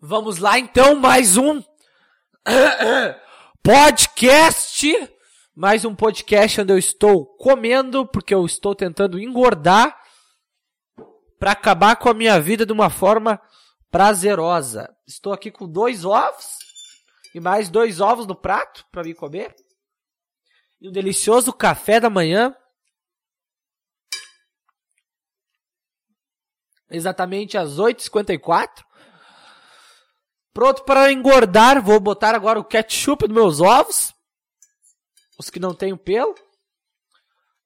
Vamos lá então, mais um podcast. Mais um podcast onde eu estou comendo, porque eu estou tentando engordar para acabar com a minha vida de uma forma prazerosa. Estou aqui com dois ovos e mais dois ovos no prato para me comer. E um delicioso café da manhã. Exatamente às 8h54. Pronto para engordar. Vou botar agora o ketchup nos meus ovos. Os que não têm pelo.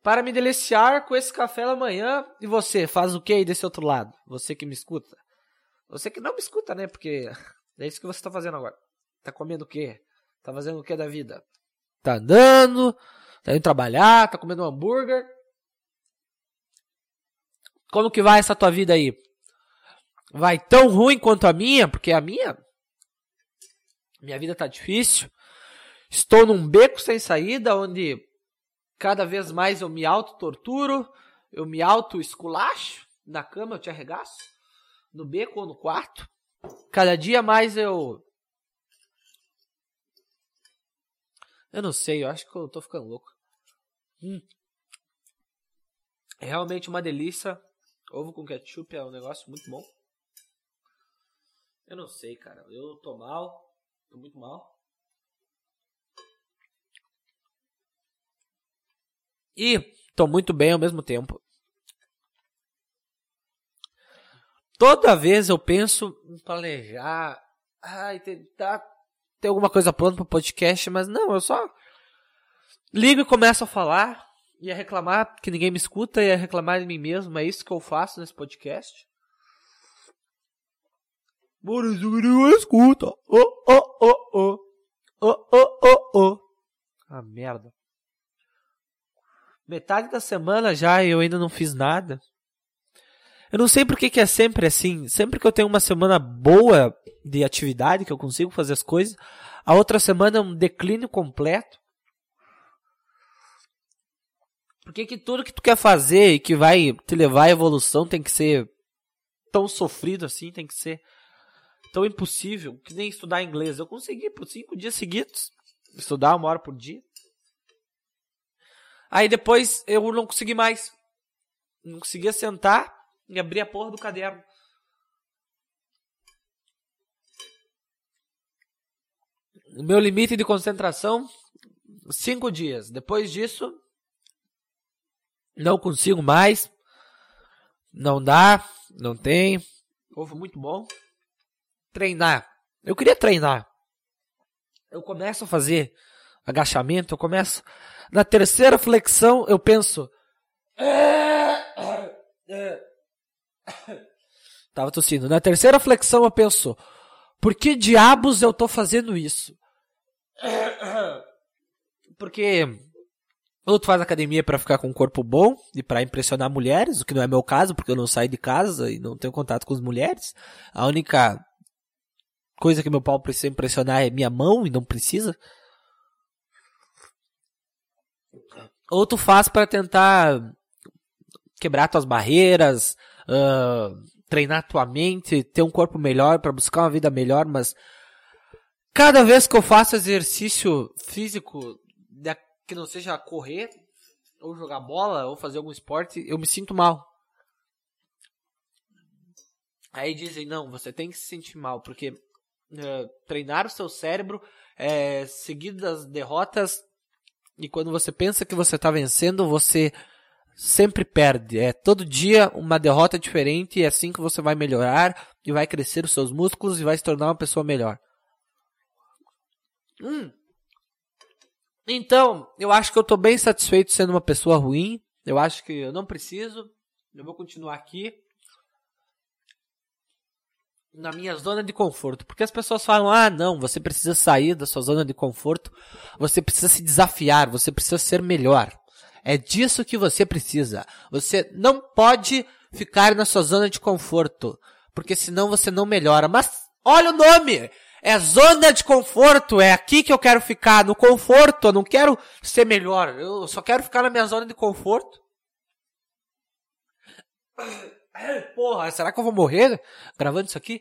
Para me deliciar com esse café da manhã. E você, faz o que aí desse outro lado? Você que me escuta. Você que não me escuta, né? Porque é isso que você está fazendo agora. Tá comendo o quê? Tá fazendo o que da vida? Tá andando, tá indo trabalhar, tá comendo um hambúrguer. Como que vai essa tua vida aí? Vai tão ruim quanto a minha? Porque a minha. Minha vida tá difícil. Estou num beco sem saída onde cada vez mais eu me auto-torturo, eu me auto-esculacho. Na cama eu te arregaço. No beco ou no quarto. Cada dia mais eu. Eu não sei, eu acho que eu tô ficando louco. Hum. É realmente uma delícia. Ovo com ketchup é um negócio muito bom. Eu não sei, cara. Eu tô mal. Tô muito mal. E tô muito bem ao mesmo tempo. Toda vez eu penso em planejar, ai, tentar ter alguma coisa pronta pro podcast, mas não, eu só ligo e começo a falar e a reclamar que ninguém me escuta e a reclamar de mim mesmo. É isso que eu faço nesse podcast. Bora, não escuta. Oh, oh, oh, oh. Oh, oh, oh, oh. Ah, merda. Metade da semana já e eu ainda não fiz nada. Eu não sei por que, que é sempre assim. Sempre que eu tenho uma semana boa de atividade, que eu consigo fazer as coisas, a outra semana é um declínio completo. Por que, que tudo que tu quer fazer e que vai te levar à evolução tem que ser tão sofrido assim, tem que ser tão impossível que nem estudar inglês. Eu consegui por cinco dias seguidos estudar uma hora por dia. Aí depois eu não consegui mais. Não conseguia sentar e abrir a porra do caderno. O meu limite de concentração, cinco dias. Depois disso, não consigo mais. Não dá, não tem. Ovo muito bom. Treinar. Eu queria treinar. Eu começo a fazer agachamento, eu começo. Na terceira flexão, eu penso. Tava tossindo. Na terceira flexão, eu penso. Por que diabos eu tô fazendo isso? Porque ou tu faz academia para ficar com um corpo bom e para impressionar mulheres, o que não é meu caso, porque eu não saio de casa e não tenho contato com as mulheres. A única coisa que meu pau precisa impressionar é minha mão e não precisa. Ou tu faz para tentar quebrar tuas barreiras, uh, treinar tua mente, ter um corpo melhor, para buscar uma vida melhor, mas cada vez que eu faço exercício físico que não seja correr, ou jogar bola, ou fazer algum esporte, eu me sinto mal. Aí dizem, não, você tem que se sentir mal, porque uh, treinar o seu cérebro é seguido das derrotas, e quando você pensa que você está vencendo, você sempre perde. É todo dia uma derrota diferente, e é assim que você vai melhorar, e vai crescer os seus músculos, e vai se tornar uma pessoa melhor. Hum, então, eu acho que eu tô bem satisfeito sendo uma pessoa ruim. Eu acho que eu não preciso. Eu vou continuar aqui. Na minha zona de conforto. Porque as pessoas falam: ah, não, você precisa sair da sua zona de conforto. Você precisa se desafiar. Você precisa ser melhor. É disso que você precisa. Você não pode ficar na sua zona de conforto. Porque senão você não melhora. Mas olha o nome! É zona de conforto, é aqui que eu quero ficar, no conforto, eu não quero ser melhor, eu só quero ficar na minha zona de conforto. Porra, será que eu vou morrer gravando isso aqui?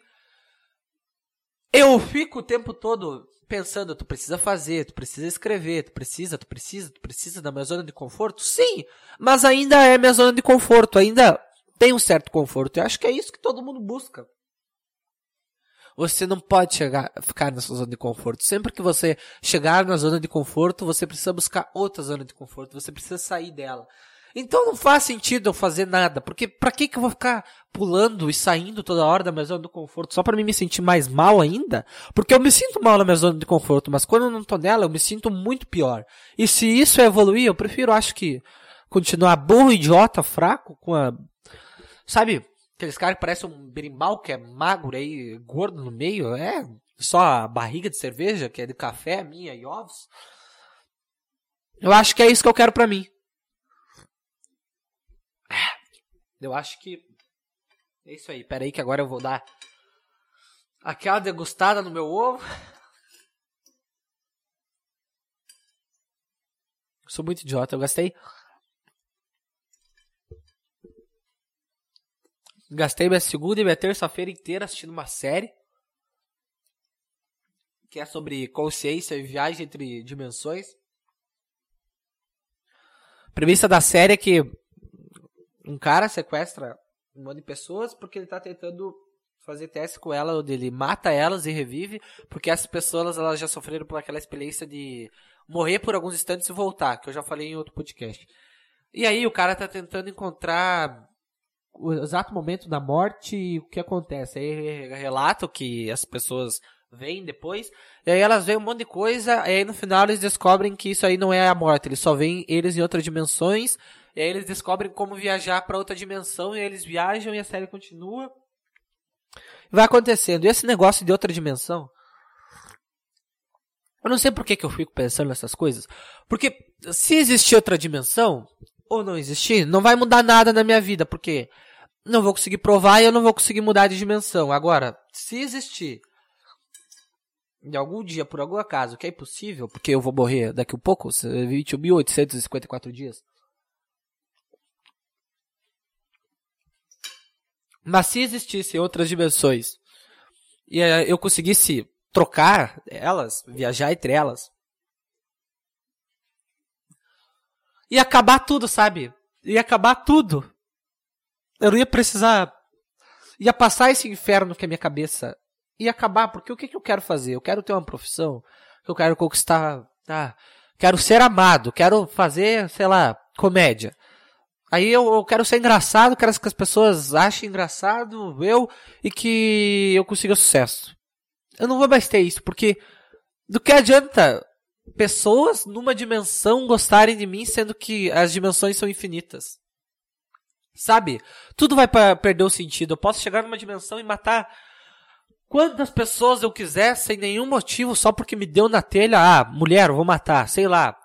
Eu fico o tempo todo pensando, tu precisa fazer, tu precisa escrever, tu precisa, tu precisa, tu precisa da minha zona de conforto? Sim, mas ainda é minha zona de conforto, ainda tem um certo conforto. Eu acho que é isso que todo mundo busca. Você não pode chegar, ficar nessa zona de conforto. Sempre que você chegar na zona de conforto, você precisa buscar outra zona de conforto. Você precisa sair dela. Então não faz sentido eu fazer nada, porque para que que eu vou ficar pulando e saindo toda hora da minha zona de conforto só para mim me sentir mais mal ainda? Porque eu me sinto mal na minha zona de conforto, mas quando eu não tô nela, eu me sinto muito pior. E se isso é evoluir, eu prefiro, acho que continuar burro, idiota, fraco com a sabe, aqueles caras que parecem um berimbau que é magro aí, gordo no meio, é só a barriga de cerveja, que é de café minha e ovos. Eu acho que é isso que eu quero para mim. Eu acho que é isso aí. Pera aí que agora eu vou dar aquela degustada no meu ovo. sou muito idiota, eu gastei Gastei minha segunda e minha terça-feira inteira assistindo uma série que é sobre consciência e viagem entre dimensões. A premissa da série é que um cara sequestra um monte de pessoas porque ele está tentando fazer teste com ela, onde ele mata elas e revive, porque essas pessoas elas já sofreram por aquela experiência de morrer por alguns instantes e voltar, que eu já falei em outro podcast. E aí o cara está tentando encontrar o exato momento da morte e o que acontece. Aí relata que as pessoas vêm depois, e aí elas veem um monte de coisa, e aí no final eles descobrem que isso aí não é a morte, eles só veem eles em outras dimensões, e aí eles descobrem como viajar para outra dimensão, e eles viajam e a série continua. Vai acontecendo. E esse negócio de outra dimensão, eu não sei por que, que eu fico pensando nessas coisas. Porque se existir outra dimensão, ou não existir, não vai mudar nada na minha vida, porque não vou conseguir provar e eu não vou conseguir mudar de dimensão. Agora, se existir de algum dia, por algum acaso, que é impossível, porque eu vou morrer daqui a pouco, 21.854 dias, Mas se existissem outras dimensões e eh, eu conseguisse trocar elas, viajar entre elas, ia acabar tudo, sabe? Ia acabar tudo. Eu não ia precisar. Ia passar esse inferno que é minha cabeça. Ia acabar, porque o que, que eu quero fazer? Eu quero ter uma profissão, eu quero conquistar. Ah, quero ser amado, quero fazer, sei lá, comédia. Aí eu, eu, quero ser engraçado, quero que as pessoas achem engraçado eu e que eu consiga sucesso. Eu não vou mais ter isso, porque do que adianta pessoas numa dimensão gostarem de mim, sendo que as dimensões são infinitas? Sabe? Tudo vai perder o sentido. Eu posso chegar numa dimensão e matar quantas pessoas eu quiser sem nenhum motivo, só porque me deu na telha. Ah, mulher, eu vou matar, sei lá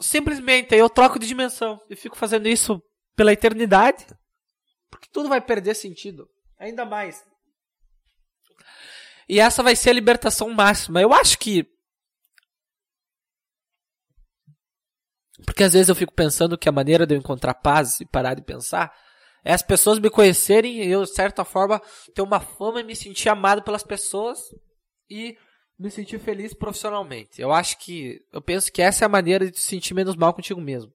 simplesmente eu troco de dimensão e fico fazendo isso pela eternidade, porque tudo vai perder sentido, ainda mais. E essa vai ser a libertação máxima. Eu acho que porque às vezes eu fico pensando que a maneira de eu encontrar paz e parar de pensar é as pessoas me conhecerem e eu, de certa forma, ter uma fama e me sentir amado pelas pessoas e me sentir feliz profissionalmente. Eu acho que. Eu penso que essa é a maneira de se sentir menos mal contigo mesmo.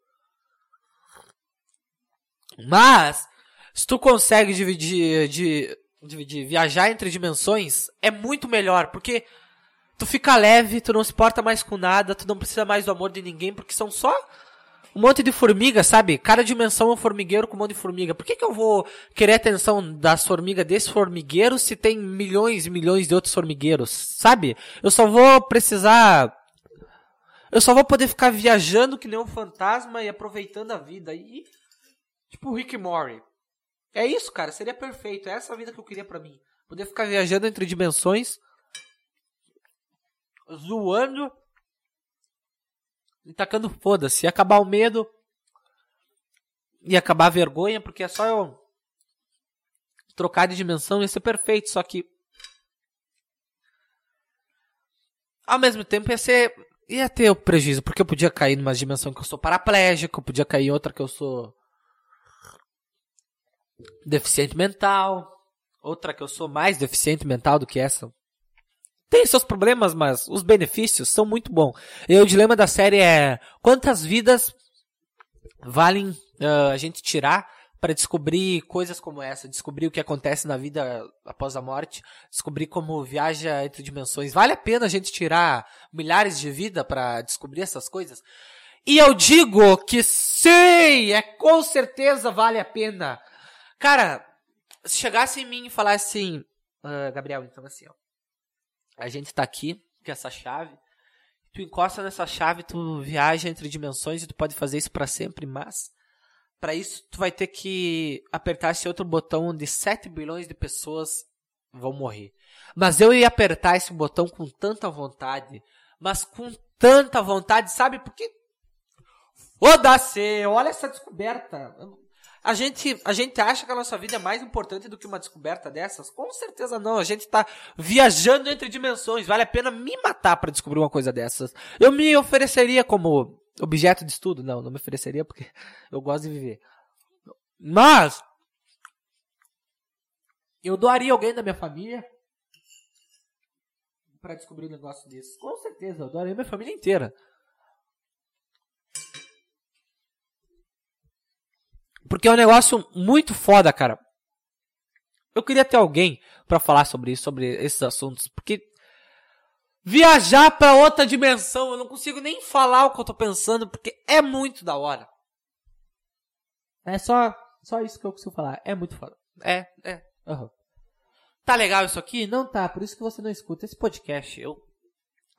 Mas, se tu consegue dividir, de, dividir, viajar entre dimensões, é muito melhor, porque tu fica leve, tu não se porta mais com nada, tu não precisa mais do amor de ninguém, porque são só um monte de formiga, sabe? Cada dimensão é um formigueiro com um monte de formiga. Por que, que eu vou querer a atenção das formigas desse formigueiro se tem milhões e milhões de outros formigueiros, sabe? Eu só vou precisar. Eu só vou poder ficar viajando que nem um fantasma e aproveitando a vida. E. Tipo Rick Mori. É isso, cara. Seria perfeito. É essa a vida que eu queria para mim. Poder ficar viajando entre dimensões. Zoando e tacando foda-se. Ia acabar o medo. Ia acabar a vergonha, porque é só eu trocar de dimensão ia ser perfeito, só que ao mesmo tempo ia ser ia ter o prejuízo, porque eu podia cair numa dimensão que eu sou paraplégico, eu podia cair em outra que eu sou deficiente mental, outra que eu sou mais deficiente mental do que essa. Tem seus problemas, mas os benefícios são muito bons. E o dilema da série é quantas vidas valem uh, a gente tirar para descobrir coisas como essa, descobrir o que acontece na vida após a morte, descobrir como viaja entre dimensões. Vale a pena a gente tirar milhares de vidas para descobrir essas coisas? E eu digo que sim, é com certeza vale a pena. Cara, se chegasse em mim e falasse assim, uh, Gabriel, então assim, ó, a gente tá aqui com essa chave, tu encosta nessa chave, tu viaja entre dimensões e tu pode fazer isso para sempre, mas para isso tu vai ter que apertar esse outro botão onde 7 bilhões de pessoas vão morrer. Mas eu ia apertar esse botão com tanta vontade, mas com tanta vontade, sabe? Porque Foda-se! Olha essa descoberta. A gente, a gente acha que a nossa vida é mais importante do que uma descoberta dessas? Com certeza não. A gente tá viajando entre dimensões. Vale a pena me matar para descobrir uma coisa dessas. Eu me ofereceria como objeto de estudo? Não, não me ofereceria porque eu gosto de viver. Mas eu doaria alguém da minha família para descobrir um negócio desse. Com certeza, eu doaria minha família inteira. Porque é um negócio muito foda, cara. Eu queria ter alguém para falar sobre isso, sobre esses assuntos, porque viajar para outra dimensão, eu não consigo nem falar o que eu tô pensando, porque é muito da hora. É só, só isso que eu consigo falar. É muito foda. É, é. Uhum. Tá legal isso aqui? Não tá, por isso que você não escuta esse podcast. Eu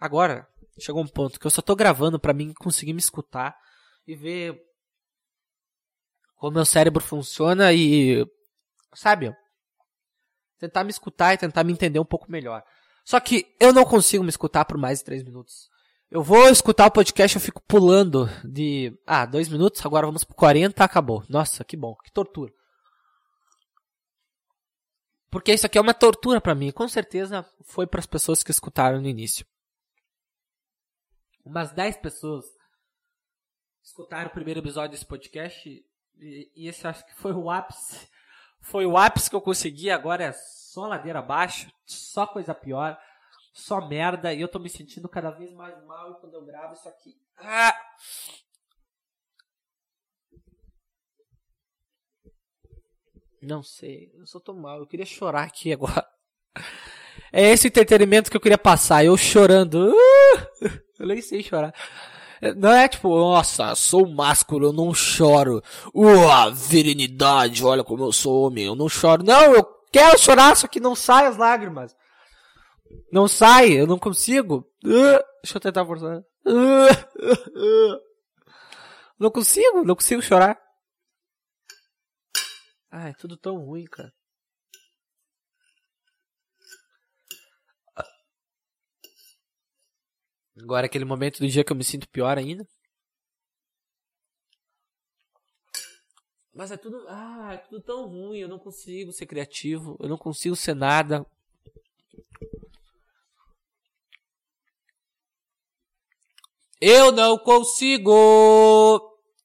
agora chegou um ponto que eu só tô gravando para mim conseguir me escutar e ver como meu cérebro funciona e, sabe, tentar me escutar e tentar me entender um pouco melhor. Só que eu não consigo me escutar por mais de três minutos. Eu vou escutar o podcast, eu fico pulando de, ah, dois minutos, agora vamos pro 40, acabou. Nossa, que bom, que tortura. Porque isso aqui é uma tortura para mim, com certeza foi para as pessoas que escutaram no início. Umas 10 pessoas escutaram o primeiro episódio desse podcast e, e esse acho que foi o ápice. Foi o ápice que eu consegui, agora é só ladeira abaixo, só coisa pior, só merda, e eu tô me sentindo cada vez mais mal quando eu gravo isso aqui. Ah! Não sei, eu só tô mal, eu queria chorar aqui agora. É esse entretenimento que eu queria passar, eu chorando. Eu nem sei chorar. Não é tipo, nossa, sou másculo, eu não choro. Ua, virilidade, olha como eu sou homem, eu não choro. Não, eu quero chorar, só que não sai as lágrimas. Não sai, eu não consigo. Uh, deixa eu tentar forçar. Uh, uh, não consigo, não consigo chorar. Ai, tudo tão ruim, cara. Agora aquele momento do dia que eu me sinto pior ainda. Mas é tudo, ah, é tudo tão ruim, eu não consigo ser criativo, eu não consigo ser nada. Eu não consigo.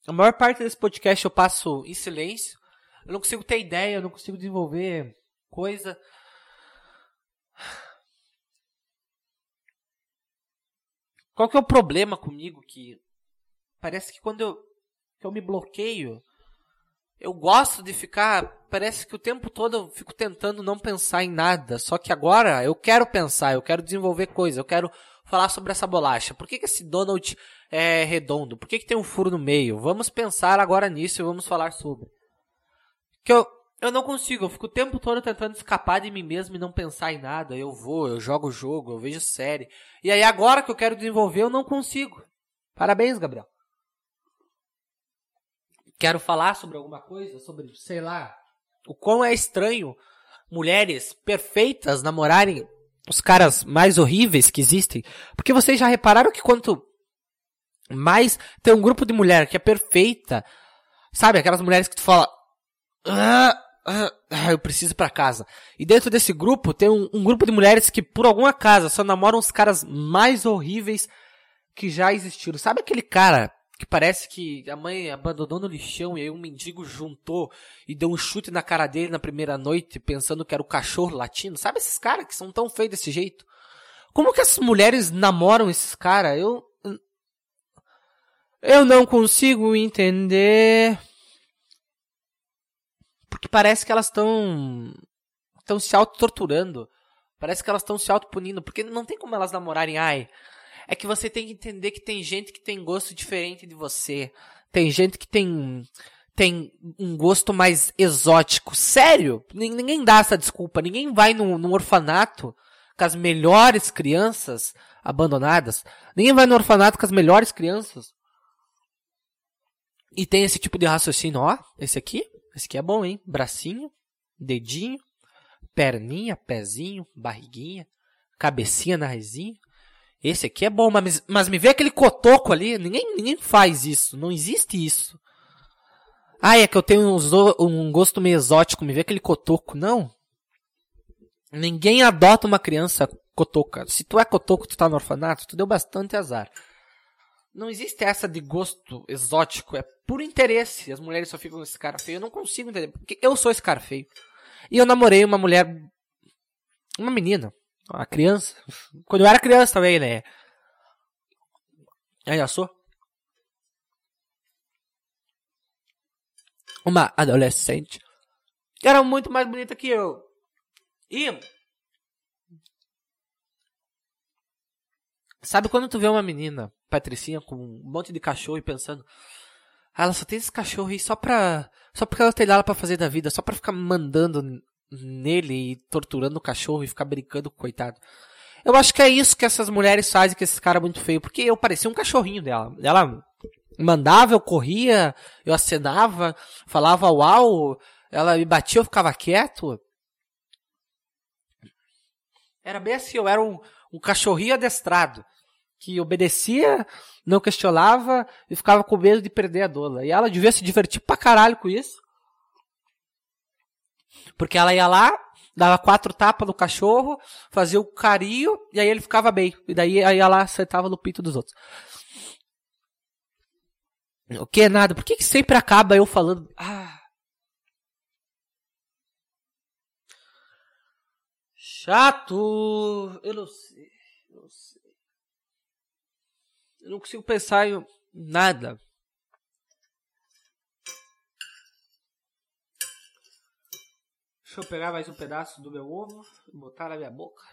A maior parte desse podcast eu passo em silêncio. Eu não consigo ter ideia, eu não consigo desenvolver coisa. Qual que é o problema comigo que parece que quando eu, que eu me bloqueio, eu gosto de ficar, parece que o tempo todo eu fico tentando não pensar em nada, só que agora eu quero pensar, eu quero desenvolver coisa, eu quero falar sobre essa bolacha. Por que, que esse Donald é redondo? Por que, que tem um furo no meio? Vamos pensar agora nisso e vamos falar sobre. Que eu, eu não consigo, eu fico o tempo todo tentando escapar de mim mesmo e não pensar em nada. Eu vou, eu jogo o jogo, eu vejo série. E aí agora que eu quero desenvolver, eu não consigo. Parabéns, Gabriel. Quero falar sobre alguma coisa, sobre, sei lá, o quão é estranho mulheres perfeitas namorarem os caras mais horríveis que existem. Porque vocês já repararam que quanto mais tem um grupo de mulher que é perfeita, sabe, aquelas mulheres que tu fala, ah, ah, eu preciso ir pra casa. E dentro desse grupo tem um, um, grupo de mulheres que, por alguma casa, só namoram os caras mais horríveis que já existiram. Sabe aquele cara que parece que a mãe abandonou no lixão e aí um mendigo juntou e deu um chute na cara dele na primeira noite, pensando que era o cachorro latino. Sabe esses caras que são tão feios desse jeito? Como que as mulheres namoram esses caras? Eu. Eu não consigo entender. Porque parece que elas estão. estão se auto-torturando. Parece que elas estão se auto-punindo. Porque não tem como elas namorarem. Ai, é que você tem que entender que tem gente que tem gosto diferente de você. Tem gente que tem tem um gosto mais exótico. Sério? Ninguém dá essa desculpa. Ninguém vai num, num orfanato com as melhores crianças abandonadas. Ninguém vai no orfanato com as melhores crianças. E tem esse tipo de raciocínio, ó, esse aqui, esse aqui é bom, hein? Bracinho, dedinho, perninha, pezinho, barriguinha, cabecinha, narizinho. Esse aqui é bom, mas, mas me vê aquele cotoco ali. Ninguém, ninguém faz isso. Não existe isso. Ah, é que eu tenho um gosto meio exótico. Me vê aquele cotoco. Não. Ninguém adota uma criança cotoca. Se tu é cotoco, tu tá no orfanato, tu deu bastante azar. Não existe essa de gosto exótico. É por interesse. As mulheres só ficam com esse cara feio. Eu não consigo entender. Porque eu sou esse cara feio. E eu namorei uma mulher. Uma menina a criança. Quando eu era criança também, né? Aí, sou. Uma adolescente. Era muito mais bonita que eu. E. Sabe quando tu vê uma menina, patricinha, com um monte de cachorro e pensando. Ah, ela só tem esse cachorro aí só pra. Só porque ela tem nada pra fazer da vida, só pra ficar mandando nele e torturando o cachorro e ficar brincando com o coitado. Eu acho que é isso que essas mulheres fazem com esse cara muito feio, porque eu parecia um cachorrinho dela. Ela mandava, eu corria, eu acenava, falava uau, ela me batia, eu ficava quieto. Era bem assim, eu era um, um cachorrinho adestrado, que obedecia, não questionava e ficava com medo de perder a dola. E ela devia se divertir pra caralho com isso. Porque ela ia lá, dava quatro tapas no cachorro, fazia o carinho, e aí ele ficava bem. E daí aí ela acertava no pinto dos outros. O que é nada? Por que, que sempre acaba eu falando. Ah. Chato! Eu não sei. Eu não sei. Eu não consigo pensar em nada. Deixa eu pegar mais um pedaço do meu ovo e botar na minha boca.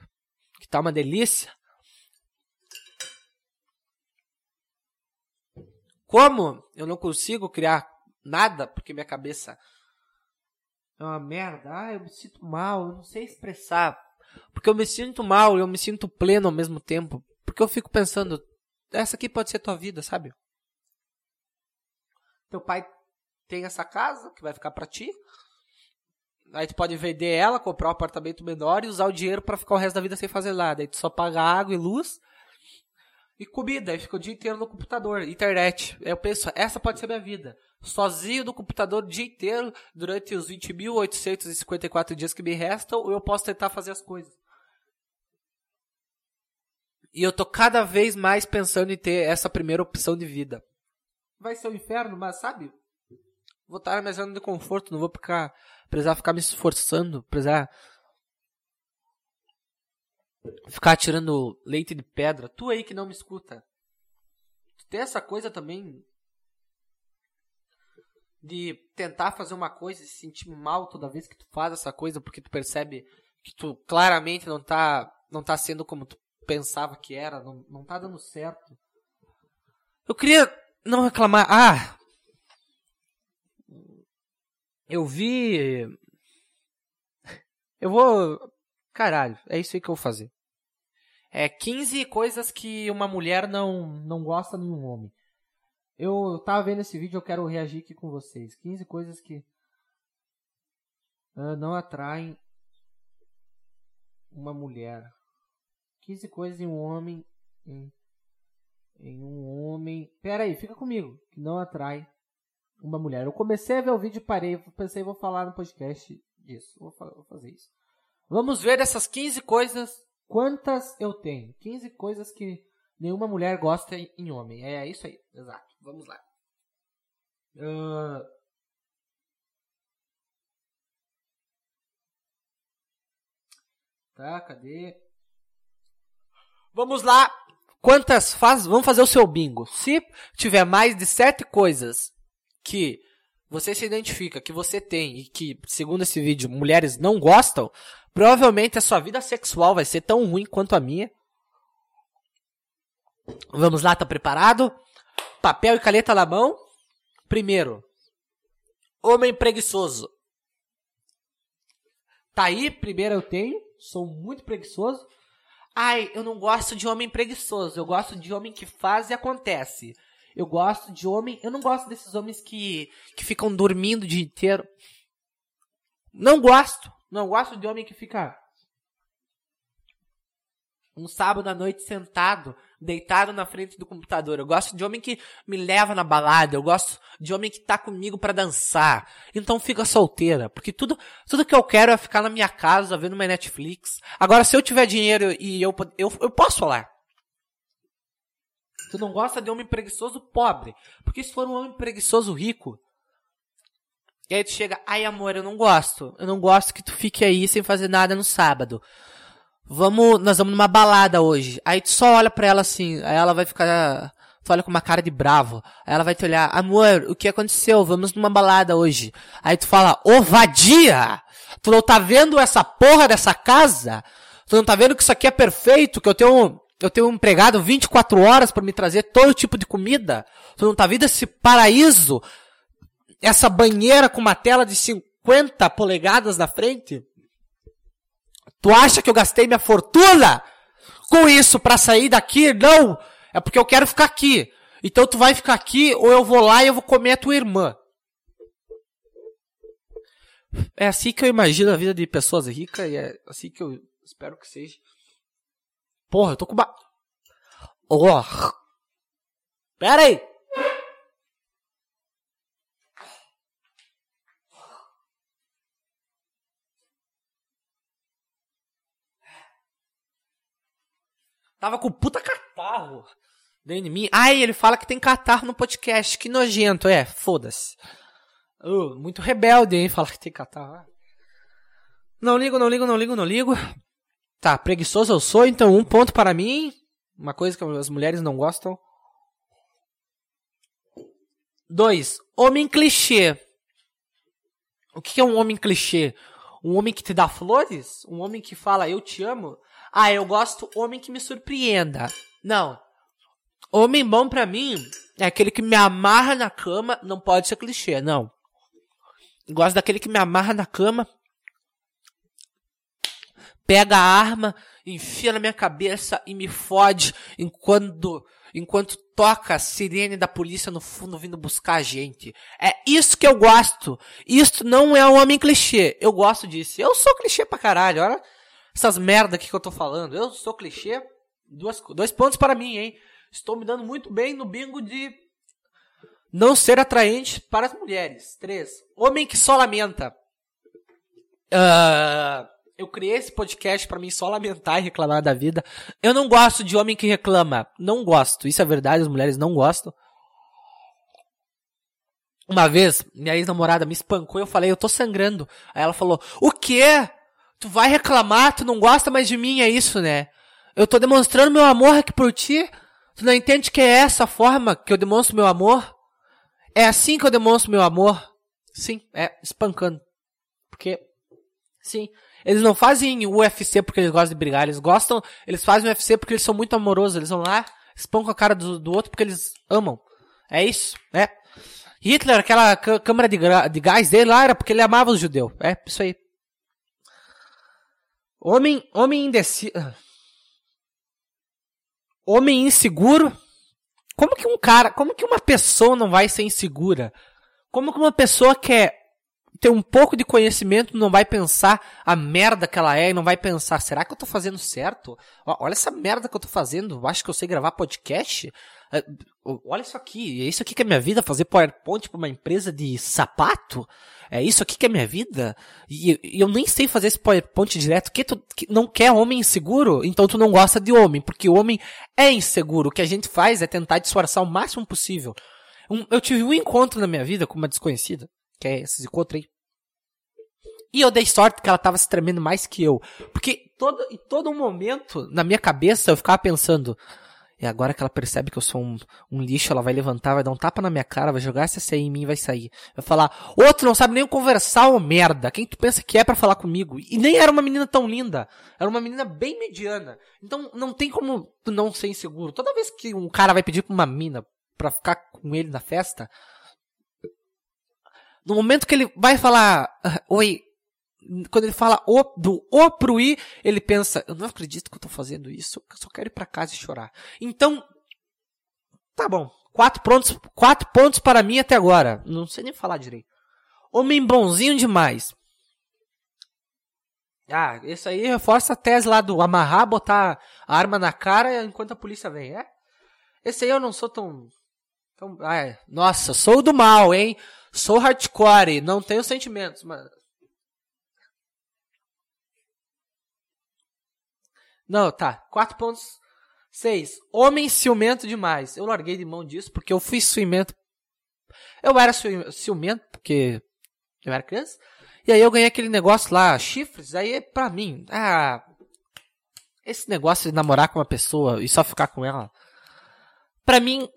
Que tá uma delícia. Como eu não consigo criar nada porque minha cabeça é uma merda. Ah, eu me sinto mal, eu não sei expressar. Porque eu me sinto mal e eu me sinto pleno ao mesmo tempo. Porque eu fico pensando, essa aqui pode ser tua vida, sabe? Teu pai tem essa casa que vai ficar para ti. Aí tu pode vender ela, comprar um apartamento menor e usar o dinheiro para ficar o resto da vida sem fazer nada. Aí tu só paga água e luz e comida. Aí fica o dia inteiro no computador, internet. Aí eu penso, essa pode ser minha vida. Sozinho no computador o dia inteiro, durante os 20.854 dias que me restam, eu posso tentar fazer as coisas. E eu tô cada vez mais pensando em ter essa primeira opção de vida. Vai ser um inferno, mas sabe? Vou estar na minha zona de conforto, não vou ficar precisar ficar me esforçando, precisar ficar tirando leite de pedra. Tu aí que não me escuta. Tu tem essa coisa também de tentar fazer uma coisa e se sentir mal toda vez que tu faz essa coisa porque tu percebe que tu claramente não tá não tá sendo como tu pensava que era, não, não tá dando certo. Eu queria não reclamar. Ah, eu vi. Eu vou. Caralho, é isso aí que eu vou fazer. É 15 coisas que uma mulher não, não gosta de um homem. Eu tava vendo esse vídeo, eu quero reagir aqui com vocês. 15 coisas que uh, não atraem uma mulher. 15 coisas em um homem. Em, em um homem. Pera aí, fica comigo. Que não atrai uma mulher. Eu comecei a ver o vídeo e parei, pensei, vou falar no podcast disso. Vou, vou fazer isso. Vamos ver dessas 15 coisas, quantas eu tenho. 15 coisas que nenhuma mulher gosta em homem. É isso aí, exato. Vamos lá. Uh... Tá, cadê? Vamos lá. Quantas faz? Vamos fazer o seu bingo. Se tiver mais de sete coisas que você se identifica, que você tem e que, segundo esse vídeo, mulheres não gostam, provavelmente a sua vida sexual vai ser tão ruim quanto a minha. Vamos lá, tá preparado? Papel e caneta na mão. Primeiro, homem preguiçoso. Tá aí, primeiro eu tenho, sou muito preguiçoso. Ai, eu não gosto de homem preguiçoso, eu gosto de homem que faz e acontece. Eu gosto de homem. Eu não gosto desses homens que, que ficam dormindo o dia inteiro. Não gosto. Não gosto de homem que fica um sábado à noite sentado, deitado na frente do computador. Eu gosto de homem que me leva na balada. Eu gosto de homem que tá comigo para dançar. Então fica solteira, porque tudo, tudo que eu quero é ficar na minha casa vendo minha Netflix. Agora, se eu tiver dinheiro e eu, eu, eu posso falar. Tu não gosta de homem preguiçoso pobre. Porque se for um homem preguiçoso rico, e aí tu chega, ai amor, eu não gosto. Eu não gosto que tu fique aí sem fazer nada no sábado. Vamos, nós vamos numa balada hoje. Aí tu só olha pra ela assim, aí ela vai ficar, tu olha com uma cara de bravo. Aí ela vai te olhar, amor, o que aconteceu? Vamos numa balada hoje. Aí tu fala, ô vadia! Tu não tá vendo essa porra dessa casa? Tu não tá vendo que isso aqui é perfeito? Que eu tenho eu tenho um empregado 24 horas para me trazer todo tipo de comida. Tu não tá vendo esse paraíso? Essa banheira com uma tela de 50 polegadas na frente? Tu acha que eu gastei minha fortuna com isso para sair daqui? Não! É porque eu quero ficar aqui. Então tu vai ficar aqui ou eu vou lá e eu vou comer a tua irmã. É assim que eu imagino a vida de pessoas ricas e é assim que eu espero que seja. Porra, eu tô com ba... Oh. Pera aí. Tava com puta catarro dentro de mim. Ai, ele fala que tem catarro no podcast. Que nojento. É, foda-se. Uh, muito rebelde, hein? Falar que tem catarro. Não ligo, não ligo, não ligo, não ligo. Tá, preguiçoso eu sou, então um ponto para mim. Uma coisa que as mulheres não gostam. Dois, homem clichê. O que é um homem clichê? Um homem que te dá flores? Um homem que fala eu te amo? Ah, eu gosto homem que me surpreenda. Não. Homem bom pra mim é aquele que me amarra na cama, não pode ser clichê, não. Gosto daquele que me amarra na cama, pega a arma, enfia na minha cabeça e me fode enquanto, enquanto toca a sirene da polícia no fundo vindo buscar a gente. É isso que eu gosto. Isso não é um homem clichê. Eu gosto disso. Eu sou clichê pra caralho. Olha essas merda aqui que eu tô falando. Eu sou clichê. Duas, dois pontos para mim, hein? Estou me dando muito bem no bingo de não ser atraente para as mulheres. Três. Homem que só lamenta. Uh, eu criei esse podcast para mim só lamentar e reclamar da vida. Eu não gosto de homem que reclama. Não gosto. Isso é verdade, as mulheres não gostam. Uma vez, minha ex-namorada me espancou e eu falei, eu tô sangrando. Aí ela falou, o quê? Tu vai reclamar? Tu não gosta mais de mim? É isso, né? Eu tô demonstrando meu amor aqui por ti. Tu não entende que é essa forma que eu demonstro meu amor? É assim que eu demonstro meu amor? Sim, é espancando. Porque, sim, eles não fazem UFC porque eles gostam de brigar, eles gostam, eles fazem UFC porque eles são muito amorosos, eles vão lá, espancam a cara do, do outro porque eles amam. É isso, né? Hitler, aquela câmara de, de gás dele lá era porque ele amava os judeus. É, isso aí. Homem, homem indeciso. Homem inseguro. Como que um cara, como que uma pessoa não vai ser insegura? Como que uma pessoa quer ter um pouco de conhecimento, não vai pensar a merda que ela é e não vai pensar, será que eu tô fazendo certo? Olha essa merda que eu tô fazendo, acho que eu sei gravar podcast? É, olha isso aqui, é isso aqui que é minha vida, fazer PowerPoint para uma empresa de sapato? É isso aqui que é minha vida? E, eu nem sei fazer esse PowerPoint direto, que tu que não quer homem inseguro? Então tu não gosta de homem, porque o homem é inseguro, o que a gente faz é tentar disfarçar o máximo possível. Um, eu tive um encontro na minha vida com uma desconhecida, que é esses encontros aí. E eu dei sorte que ela tava se tremendo mais que eu. Porque todo, em todo momento, na minha cabeça, eu ficava pensando, e agora que ela percebe que eu sou um, um, lixo, ela vai levantar, vai dar um tapa na minha cara, vai jogar essa CI em mim e vai sair. Vai falar, outro não sabe nem conversar, ô merda. Quem tu pensa que é para falar comigo? E nem era uma menina tão linda. Era uma menina bem mediana. Então não tem como tu não ser inseguro. Toda vez que um cara vai pedir pra uma mina pra ficar com ele na festa, no momento que ele vai falar, oi, quando ele fala o, do o pro i, ele pensa, eu não acredito que eu tô fazendo isso, eu só quero ir para casa e chorar. Então, tá bom. Quatro pontos, quatro pontos para mim até agora. Não sei nem falar direito. Homem bonzinho demais. Ah, isso aí reforça a tese lá do amarrar, botar a arma na cara enquanto a polícia vem, é? Esse aí eu não sou tão. tão ah, é. Nossa, sou do mal, hein? Sou hardcore, não tenho sentimentos, mas Não, tá. Quatro pontos. Seis. Homem ciumento demais. Eu larguei de mão disso porque eu fui ciumento. Eu era ciumento porque eu era criança. E aí eu ganhei aquele negócio lá, chifres. Aí pra mim, ah, esse negócio de namorar com uma pessoa e só ficar com ela, pra mim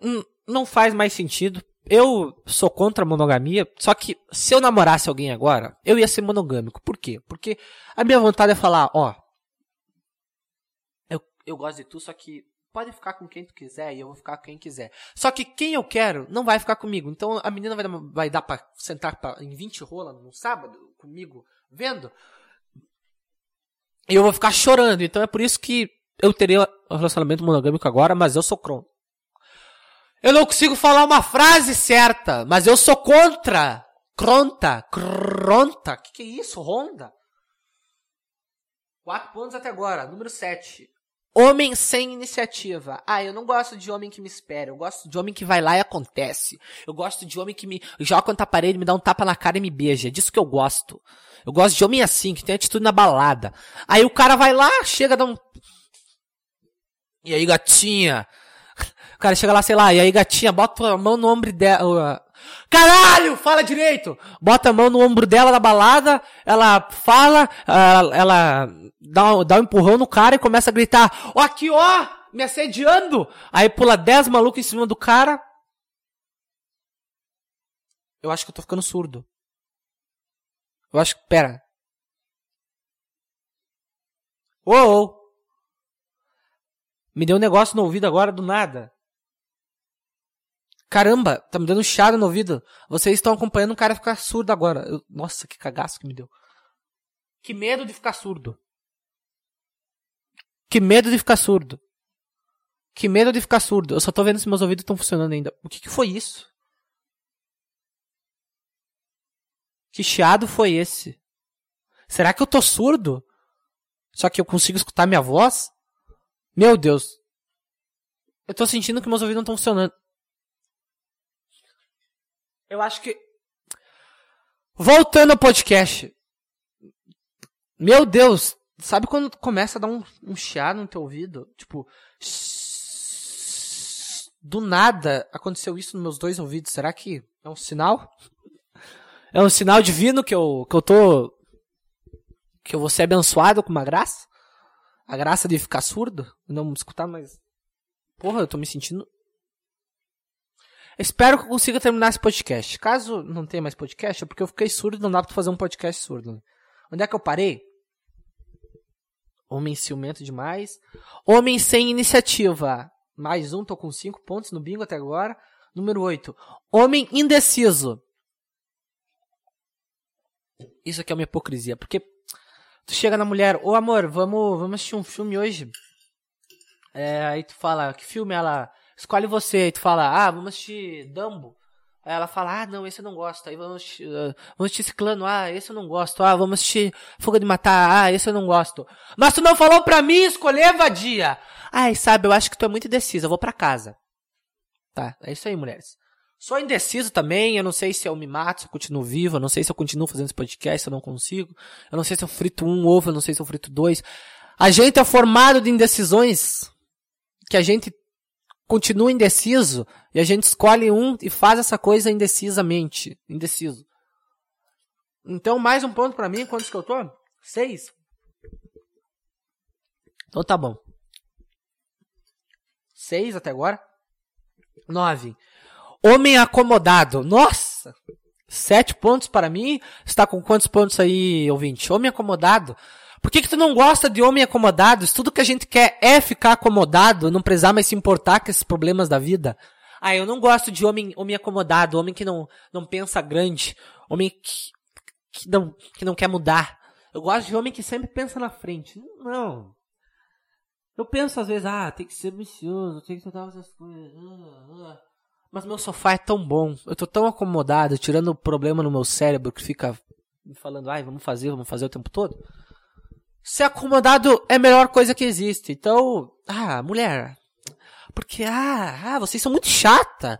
não faz mais sentido. Eu sou contra a monogamia, só que se eu namorasse alguém agora, eu ia ser monogâmico. Por quê? Porque a minha vontade é falar, ó, eu gosto de tu, só que pode ficar com quem tu quiser e eu vou ficar com quem quiser. Só que quem eu quero não vai ficar comigo. Então a menina vai, vai dar pra sentar pra, em 20 rola no sábado comigo, vendo. E eu vou ficar chorando. Então é por isso que eu teria um relacionamento monogâmico agora, mas eu sou contra. Eu não consigo falar uma frase certa, mas eu sou contra. Cronta, cronta. Que que é isso, Honda? Quatro pontos até agora. Número 7. Homem sem iniciativa. Ah, eu não gosto de homem que me espera. Eu gosto de homem que vai lá e acontece. Eu gosto de homem que me joga contra a parede, me dá um tapa na cara e me beija. É disso que eu gosto. Eu gosto de homem assim, que tem atitude na balada. Aí o cara vai lá, chega, dá um. E aí, gatinha? O cara chega lá, sei lá, e aí, gatinha, bota a mão no ombro dela. Caralho, fala direito! Bota a mão no ombro dela na balada, ela fala, ela, ela dá, dá um empurrão no cara e começa a gritar, ó aqui ó, me assediando! Aí pula 10 malucos em cima do cara. Eu acho que eu tô ficando surdo. Eu acho que, pera. Ô. Me deu um negócio no ouvido agora do nada. Caramba, tá me dando chiado no ouvido. Vocês estão acompanhando um cara ficar surdo agora. Eu, nossa, que cagaço que me deu. Que medo de ficar surdo. Que medo de ficar surdo. Que medo de ficar surdo. Eu só tô vendo se meus ouvidos estão funcionando ainda. O que, que foi isso? Que chiado foi esse? Será que eu tô surdo? Só que eu consigo escutar minha voz? Meu Deus. Eu tô sentindo que meus ouvidos não estão funcionando. Eu acho que. Voltando ao podcast. Meu Deus, sabe quando começa a dar um, um chiado no teu ouvido? Tipo. Do nada aconteceu isso nos meus dois ouvidos. Será que é um sinal? É um sinal divino que eu, que eu tô. Que eu vou ser abençoado com uma graça? A graça de ficar surdo? Não escutar mais. Porra, eu tô me sentindo Espero que eu consiga terminar esse podcast. Caso não tenha mais podcast, é porque eu fiquei surdo, não dá pra fazer um podcast surdo. Né? Onde é que eu parei? Homem ciumento demais. Homem sem iniciativa. Mais um, tô com cinco pontos no bingo até agora. Número 8. Homem indeciso. Isso aqui é uma hipocrisia, porque tu chega na mulher, ô amor, vamos, vamos assistir um filme hoje. É, aí tu fala, que filme ela escolhe você, e tu fala, ah, vamos assistir Dumbo. Aí ela fala, ah, não, esse eu não gosto. Aí vamos assistir, uh, vamos assistir Ciclano, ah, esse eu não gosto. Ah, vamos assistir Fogo de Matar, ah, esse eu não gosto. Mas tu não falou pra mim escolher, vadia! Ai, sabe, eu acho que tu é muito indecisa, eu vou pra casa. Tá, é isso aí, mulheres. Sou indeciso também, eu não sei se eu me mato, se eu continuo vivo, eu não sei se eu continuo fazendo esse podcast, se eu não consigo. Eu não sei se eu frito um ovo, eu não sei se eu frito dois. A gente é formado de indecisões que a gente continua indeciso e a gente escolhe um e faz essa coisa indecisamente. Indeciso. Então, mais um ponto para mim. Quantos que eu tô? Seis. Então tá bom. Seis até agora. Nove. Homem acomodado. Nossa! Sete pontos para mim. Está com quantos pontos aí, ouvinte? Homem acomodado. Por que, que tu não gosta de homem acomodado? Se tudo que a gente quer é ficar acomodado, não precisar mais se importar com esses problemas da vida. Ah, eu não gosto de homem, homem acomodado, homem que não, não pensa grande, homem que, que, não, que não quer mudar. Eu gosto de homem que sempre pensa na frente. Não. Eu penso às vezes, ah, tem que ser ambicioso, tem que tentar essas coisas. Ah, ah. Mas meu sofá é tão bom, eu tô tão acomodado, tirando o problema no meu cérebro que fica me falando, ai, vamos fazer, vamos fazer o tempo todo. Ser acomodado é a melhor coisa que existe. Então, ah, mulher. Porque, ah, ah vocês são muito chata.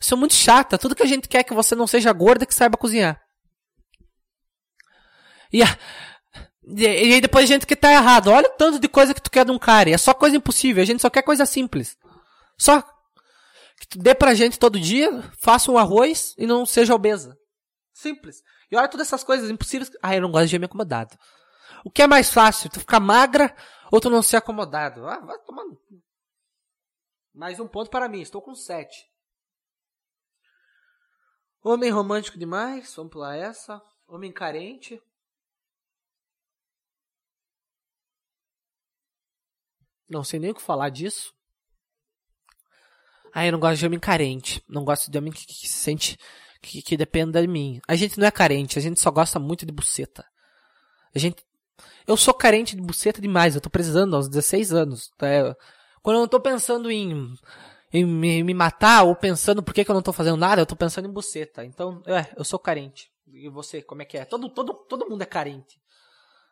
São muito chata. Tudo que a gente quer é que você não seja gorda que saiba cozinhar. E, e, aí depois a gente que tá errado. Olha o tanto de coisa que tu quer de um cara. E é só coisa impossível. A gente só quer coisa simples. Só que tu dê pra gente todo dia, faça um arroz e não seja obesa. Simples. E olha todas essas coisas impossíveis. Ah, eu não gosto de me acomodado. O que é mais fácil? Tu ficar magra ou tu não ser acomodado? Ah, vai tomando. Mais um ponto para mim. Estou com sete. Homem romântico demais. Vamos pular essa. Homem carente. Não sei nem o que falar disso. Ah, eu não gosto de homem carente. Não gosto de homem que, que, que se sente que, que dependa de mim. A gente não é carente, a gente só gosta muito de buceta. A gente. Eu sou carente de buceta demais, eu tô precisando aos 16 anos. Tá? Quando eu não tô pensando em, em me, me, matar ou pensando por que, que eu não tô fazendo nada, eu tô pensando em buceta. Então, é, eu sou carente. E você, como é que é? Todo, todo, todo mundo é carente.